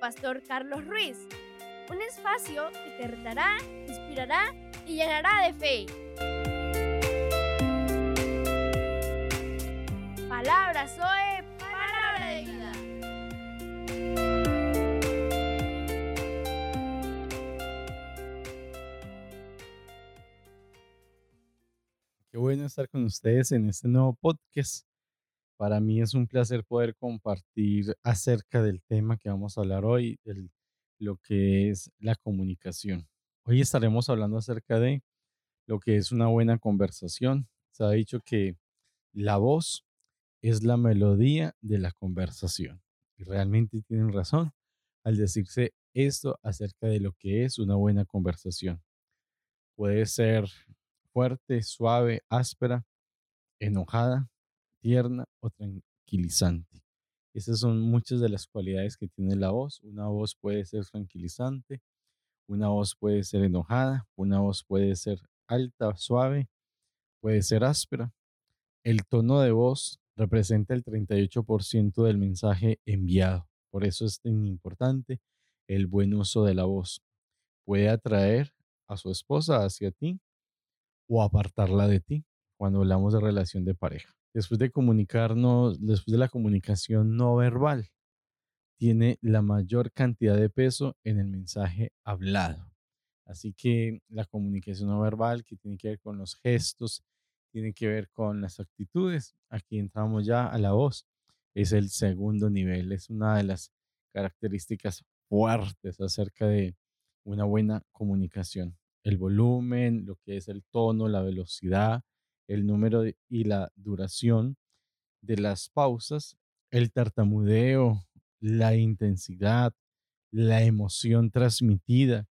Pastor Carlos Ruiz. Un espacio que te retará, inspirará y llenará de fe. Palabra Zoe, palabra de vida. Qué bueno estar con ustedes en este nuevo podcast. Para mí es un placer poder compartir acerca del tema que vamos a hablar hoy, el, lo que es la comunicación. Hoy estaremos hablando acerca de lo que es una buena conversación. Se ha dicho que la voz es la melodía de la conversación. Y realmente tienen razón al decirse esto acerca de lo que es una buena conversación. Puede ser fuerte, suave, áspera, enojada, tierna o tranquilizante. Esas son muchas de las cualidades que tiene la voz. Una voz puede ser tranquilizante, una voz puede ser enojada, una voz puede ser alta, suave, puede ser áspera. El tono de voz representa el 38% del mensaje enviado. Por eso es tan importante el buen uso de la voz. Puede atraer a su esposa hacia ti o apartarla de ti cuando hablamos de relación de pareja después de comunicarnos, después de la comunicación no verbal, tiene la mayor cantidad de peso en el mensaje hablado. Así que la comunicación no verbal, que tiene que ver con los gestos, tiene que ver con las actitudes, aquí entramos ya a la voz, es el segundo nivel, es una de las características fuertes acerca de una buena comunicación. El volumen, lo que es el tono, la velocidad, el número y la duración de las pausas, el tartamudeo, la intensidad, la emoción transmitida,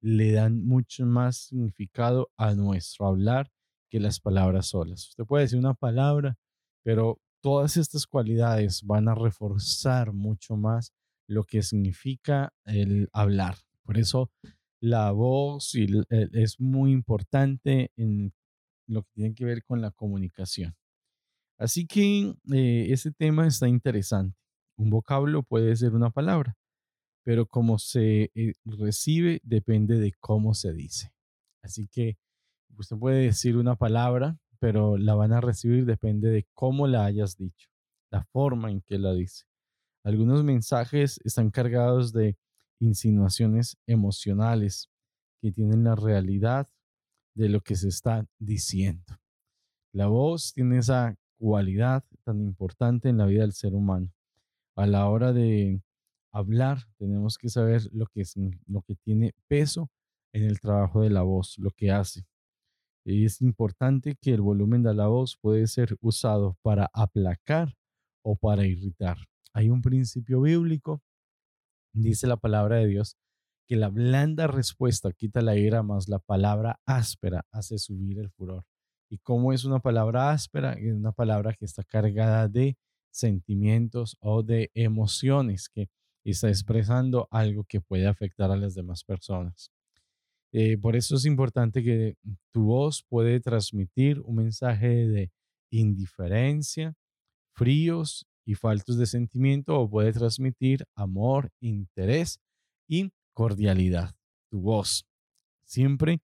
le dan mucho más significado a nuestro hablar que las palabras solas. Usted puede decir una palabra, pero todas estas cualidades van a reforzar mucho más lo que significa el hablar. Por eso la voz es muy importante en lo que tiene que ver con la comunicación. Así que eh, ese tema está interesante. Un vocablo puede ser una palabra, pero cómo se eh, recibe depende de cómo se dice. Así que usted puede decir una palabra, pero la van a recibir depende de cómo la hayas dicho, la forma en que la dice. Algunos mensajes están cargados de insinuaciones emocionales que tienen la realidad de lo que se está diciendo. La voz tiene esa cualidad tan importante en la vida del ser humano. A la hora de hablar, tenemos que saber lo que, es, lo que tiene peso en el trabajo de la voz, lo que hace. Y es importante que el volumen de la voz puede ser usado para aplacar o para irritar. Hay un principio bíblico, dice la palabra de Dios, que la blanda respuesta quita la ira, más la palabra áspera hace subir el furor. ¿Y cómo es una palabra áspera? Es una palabra que está cargada de sentimientos o de emociones, que está expresando algo que puede afectar a las demás personas. Eh, por eso es importante que tu voz puede transmitir un mensaje de indiferencia, fríos y faltos de sentimiento o puede transmitir amor, interés y cordialidad, tu voz. Siempre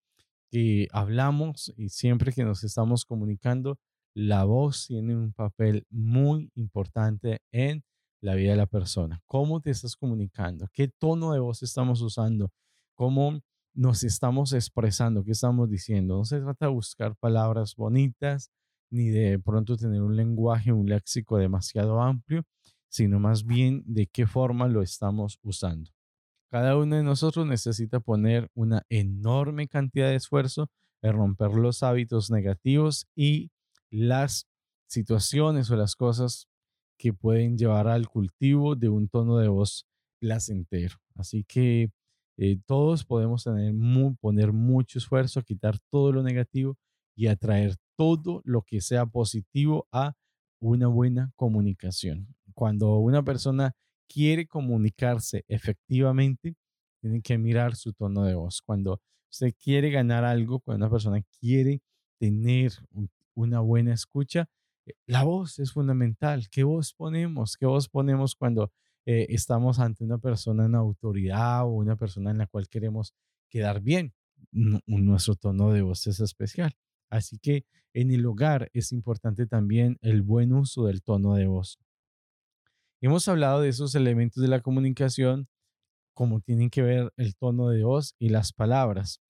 que hablamos y siempre que nos estamos comunicando, la voz tiene un papel muy importante en la vida de la persona. ¿Cómo te estás comunicando? ¿Qué tono de voz estamos usando? ¿Cómo nos estamos expresando? ¿Qué estamos diciendo? No se trata de buscar palabras bonitas ni de pronto tener un lenguaje, un léxico demasiado amplio, sino más bien de qué forma lo estamos usando. Cada uno de nosotros necesita poner una enorme cantidad de esfuerzo en romper los hábitos negativos y las situaciones o las cosas que pueden llevar al cultivo de un tono de voz placentero. Así que eh, todos podemos poner mucho esfuerzo quitar todo lo negativo y atraer todo lo que sea positivo a una buena comunicación. Cuando una persona quiere comunicarse efectivamente, tiene que mirar su tono de voz. Cuando usted quiere ganar algo, cuando una persona quiere tener una buena escucha, eh, la voz es fundamental. ¿Qué voz ponemos? ¿Qué voz ponemos cuando eh, estamos ante una persona en autoridad o una persona en la cual queremos quedar bien. nuestro tono de voz es especial. Así que en el hogar es importante también el buen uso del tono de voz. Hemos hablado de esos elementos de la comunicación, como tienen que ver el tono de voz y las palabras.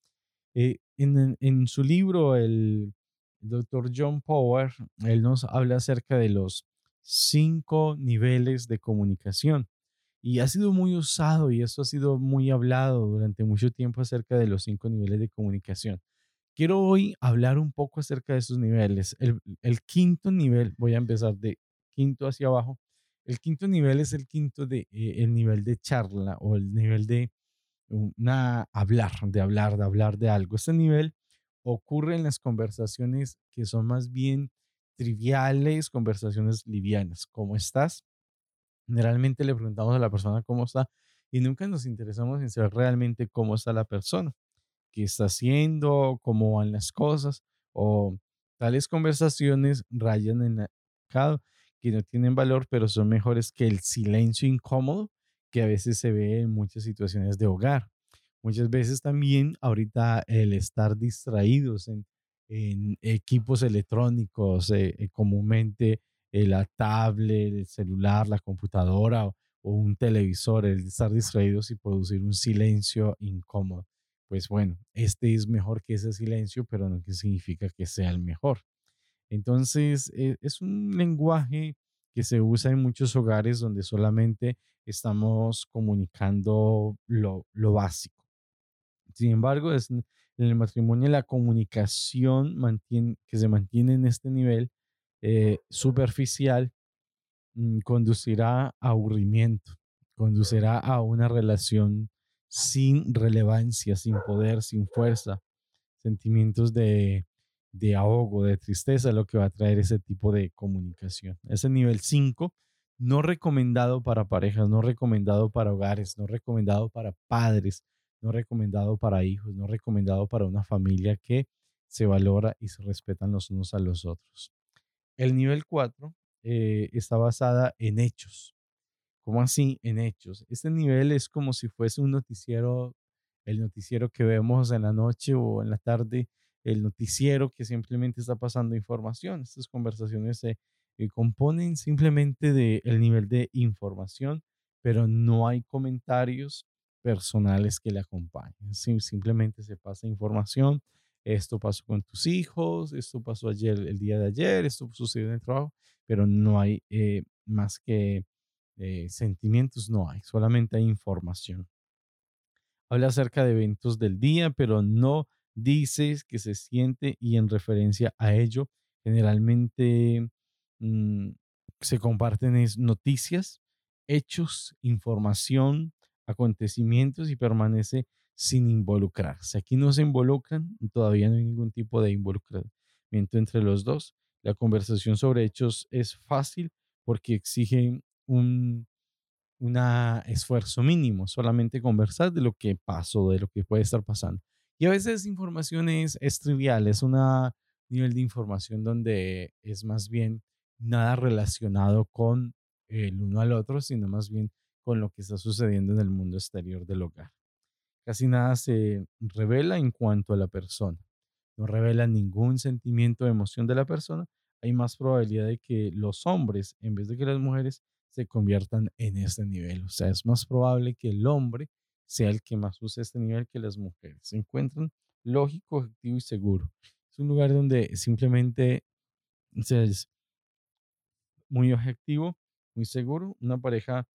Eh, en, su libro, el, doctor John Power, él nos habla acerca de los cinco niveles de comunicación. Y ha sido muy usado y eso ha sido muy hablado durante mucho tiempo acerca de los cinco niveles de comunicación. Quiero hoy hablar un poco acerca de esos niveles. El, el quinto nivel, voy a empezar de quinto hacia abajo. El quinto nivel es el quinto de eh, el nivel de charla o el nivel de una hablar, de hablar, de hablar de algo. Este nivel ocurre en las conversaciones que son más bien triviales, conversaciones livianas. ¿Cómo estás? Generalmente le preguntamos a la persona cómo está y nunca nos interesamos en saber realmente cómo está la persona, qué está haciendo, cómo van las cosas o tales conversaciones rayan en la que no tienen valor, pero son mejores que el silencio incómodo que a veces se ve en muchas situaciones de hogar. Muchas veces también ahorita el estar distraídos en, equipos electrónicos, eh, eh, comúnmente eh, la tablet, el celular, la computadora o, un televisor, el estar distraídos y producir un silencio incómodo. Pues bueno, este es mejor que ese silencio, pero no que significa que sea el mejor. Entonces, es un lenguaje que se usa en muchos hogares donde solamente estamos comunicando lo, básico. Sin embargo, en el matrimonio la comunicación que se mantiene en este nivel eh, superficial mm, conducirá a aburrimiento, conducirá a una relación sin relevancia, sin poder, sin fuerza, sentimientos de de ahogo, de tristeza, lo que va a traer ese tipo de comunicación. Ese nivel 5, no recomendado para parejas, no recomendado para hogares, no recomendado para padres, no recomendado para hijos, no recomendado para una familia que se valora y se respetan los unos a los otros. El nivel 4 eh, está basada en hechos. ¿Cómo así? En hechos. Este nivel es como si fuese un noticiero, el noticiero que vemos en la noche o en la tarde el noticiero que simplemente está pasando información. Estas conversaciones se eh, componen simplemente del nivel de información, pero no hay comentarios personales que le acompañen. simplemente se pasa información. Esto pasó con tus hijos, esto pasó ayer, el día de ayer, esto sucedió en el trabajo, pero no hay eh, más que eh, sentimientos, no hay, solamente hay información. Habla acerca de eventos del día, pero no dices que se siente y en referencia a ello, generalmente mm, se comparten noticias, hechos, información, acontecimientos y permanece sin involucrarse. Aquí no se involucran, todavía no hay ningún tipo de involucramiento entre los dos. La conversación sobre hechos es fácil porque exige un esfuerzo mínimo, solamente conversar de lo que pasó, de lo que puede estar pasando. Y a veces información es, trivial, es un nivel de información donde es más bien nada relacionado con el uno al otro, sino más bien con lo que está sucediendo en el mundo exterior del hogar. Casi nada se revela en cuanto a la persona. No revela ningún sentimiento o emoción de la persona. Hay más probabilidad de que los hombres, en vez de que las mujeres, se conviertan en este nivel. O sea, es más probable que el hombre sea el que más usa este nivel que las mujeres. Se encuentran lógico, objetivo y seguro. Es un lugar donde simplemente es muy objetivo, muy seguro. Una pareja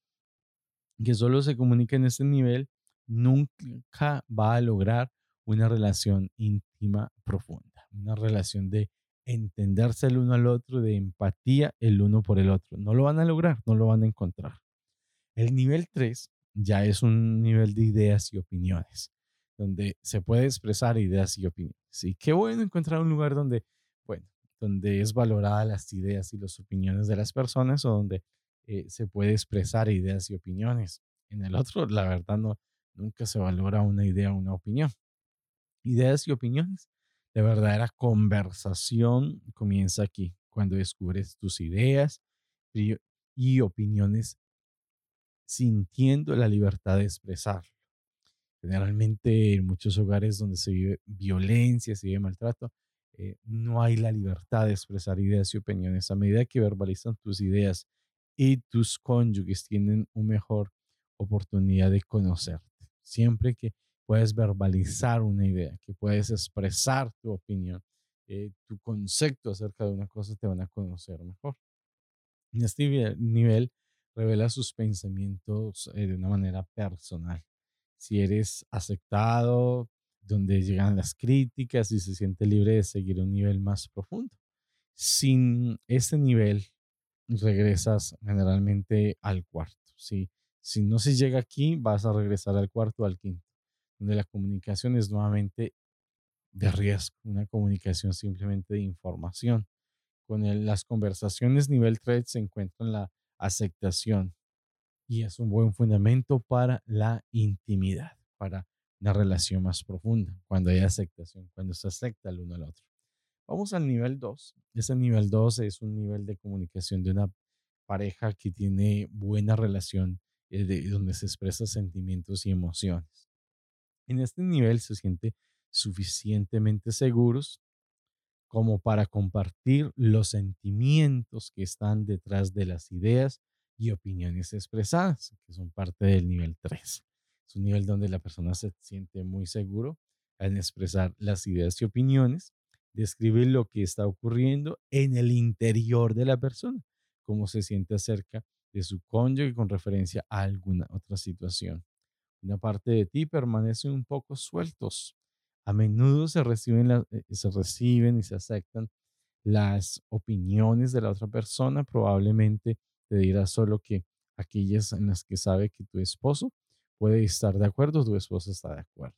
que solo se comunica en este nivel nunca va a lograr una relación íntima profunda, una relación de entenderse el uno al otro, de empatía el uno por el otro. No lo van a lograr, no lo van a encontrar. El nivel 3 ya es un nivel de ideas y opiniones, donde se puede expresar ideas y opiniones. Y qué bueno encontrar un lugar donde, bueno, donde es valorada las ideas y las opiniones de las personas o donde eh, se puede expresar ideas y opiniones. En el otro, la verdad, no, nunca se valora una idea o una opinión. Ideas y opiniones. La verdadera conversación comienza aquí, cuando descubres tus ideas y opiniones sintiendo la libertad de expresarlo. Generalmente en muchos hogares donde se vive violencia, se vive maltrato, eh, no hay la libertad de expresar ideas y opiniones. A medida que verbalizan tus ideas y tus cónyuges tienen una mejor oportunidad de conocerte. Siempre que puedes verbalizar una idea, que puedes expresar tu opinión, eh, tu concepto acerca de una cosa, te van a conocer mejor. En este nivel revela sus pensamientos eh, de una manera personal. Si eres aceptado, donde llegan las críticas y se siente libre de seguir un nivel más profundo. Sin este nivel, regresas generalmente al cuarto. Si, si no se llega aquí, vas a regresar al cuarto o al quinto, donde la comunicación es nuevamente de riesgo, una comunicación simplemente de información. Con las conversaciones nivel 3 se encuentra la aceptación y es un buen fundamento para la intimidad, para una relación más profunda, cuando hay aceptación, cuando se acepta el uno al otro. Vamos al nivel 2. Ese nivel 2 es un nivel de comunicación de una pareja que tiene buena relación, eh, de, donde se expresan sentimientos y emociones. En este nivel se siente suficientemente seguros como para compartir los sentimientos que están detrás de las ideas y opiniones expresadas, que son parte del nivel 3. Es un nivel donde la persona se siente muy seguro en expresar las ideas y opiniones, describe lo que está ocurriendo en el interior de la persona, cómo se siente acerca de su cónyuge con referencia a alguna otra situación. Una parte de ti permanece un poco sueltos. A menudo se reciben, eh, se reciben y se aceptan las opiniones de la otra persona. Probablemente te dirá solo que aquellas en las que sabe que tu esposo puede estar de acuerdo, tu esposa está de acuerdo.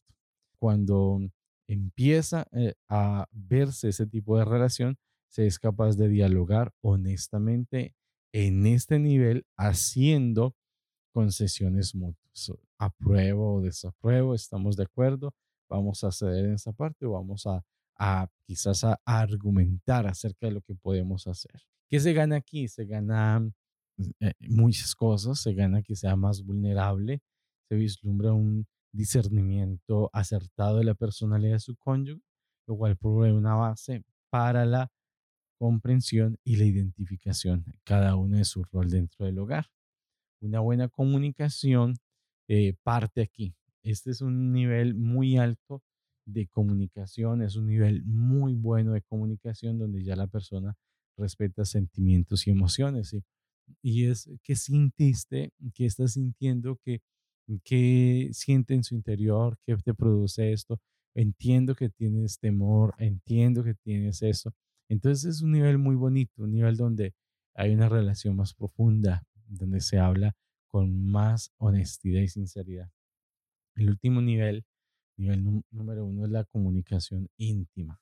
Cuando empieza eh, a verse ese tipo de relación, se es capaz de dialogar honestamente en este nivel, haciendo concesiones mutuas. Apruebo o desapruebo, estamos de acuerdo, vamos a ceder en esa parte o vamos a, quizás a argumentar acerca de lo que podemos hacer. ¿Qué se gana aquí? Se gana eh, muchas cosas, se gana que sea más vulnerable, se vislumbra un discernimiento acertado de la personalidad de su cónyuge, lo cual provee una base para la comprensión y la identificación de cada uno de su rol dentro del hogar. Una buena comunicación eh, parte aquí. Este es un nivel muy alto de comunicación, es un nivel muy bueno de comunicación donde ya la persona respeta sentimientos y emociones. Y es que sintiste, que estás sintiendo, que qué siente en su interior, qué te produce esto. Entiendo que tienes temor, entiendo que tienes eso. Entonces es un nivel muy bonito, un nivel donde hay una relación más profunda, donde se habla con más honestidad y sinceridad. El último nivel, nivel número uno, es la comunicación íntima,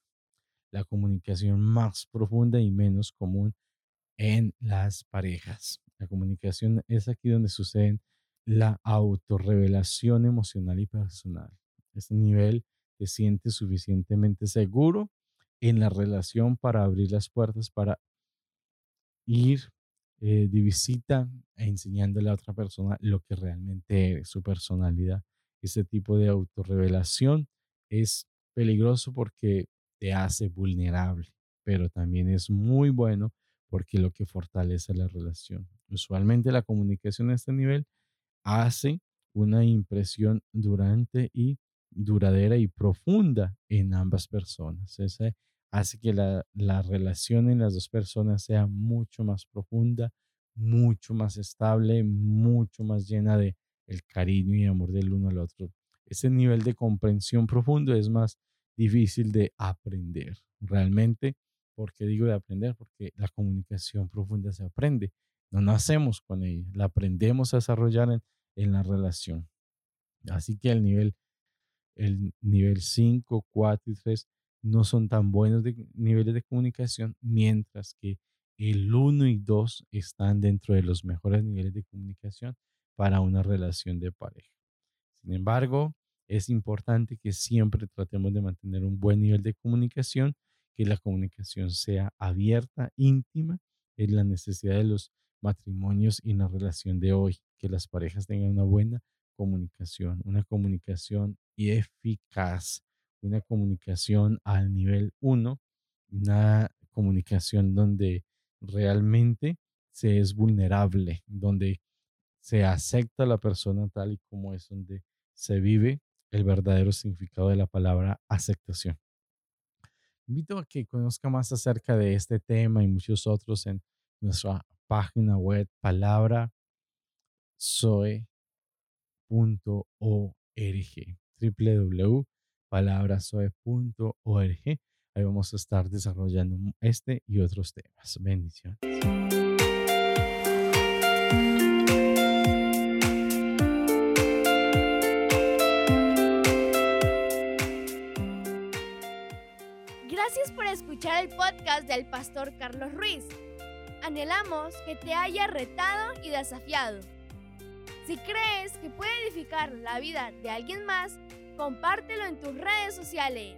la comunicación más profunda y menos común en las parejas. La comunicación es aquí donde suceden la autorrevelación emocional y personal. Este nivel te sientes suficientemente seguro en la relación para abrir las puertas, para ir eh, de visita e enseñándole a otra persona lo que realmente es su personalidad. Este tipo de autorrevelación es peligroso porque te hace vulnerable, pero también es muy bueno porque lo que fortalece la relación. Usualmente la comunicación a este nivel hace una impresión durante y duradera y profunda en ambas personas. Ese hace que la, la relación en las dos personas sea mucho más profunda, mucho más estable, mucho más llena de el cariño y amor del uno al otro. Ese nivel de comprensión profundo es más difícil de aprender. Realmente, ¿por qué digo de aprender? Porque la comunicación profunda se aprende. No nacemos con ella, la aprendemos a desarrollar en, en la relación. Así que el nivel, el nivel 5, 4 y 3 no son tan buenos de, niveles de comunicación, mientras que el 1 y 2 están dentro de los mejores niveles de comunicación para una relación de pareja. Sin embargo, es importante que siempre tratemos de mantener un buen nivel de comunicación, que la comunicación sea abierta, íntima, es la necesidad de los matrimonios y la relación de hoy, que las parejas tengan una buena comunicación, una comunicación eficaz, una comunicación al nivel uno, una comunicación donde realmente se es vulnerable, donde se acepta a la persona tal y como es, donde se vive el verdadero significado de la palabra aceptación. Invito a que conozca más acerca de este tema y muchos otros en nuestra página web palabra www.palabrasoe.org. Ahí vamos a estar desarrollando este y otros temas. Bendiciones. Gracias por escuchar el podcast del pastor Carlos Ruiz. Anhelamos que te haya retado y desafiado. Si crees que puede edificar la vida de alguien más, compártelo en tus redes sociales.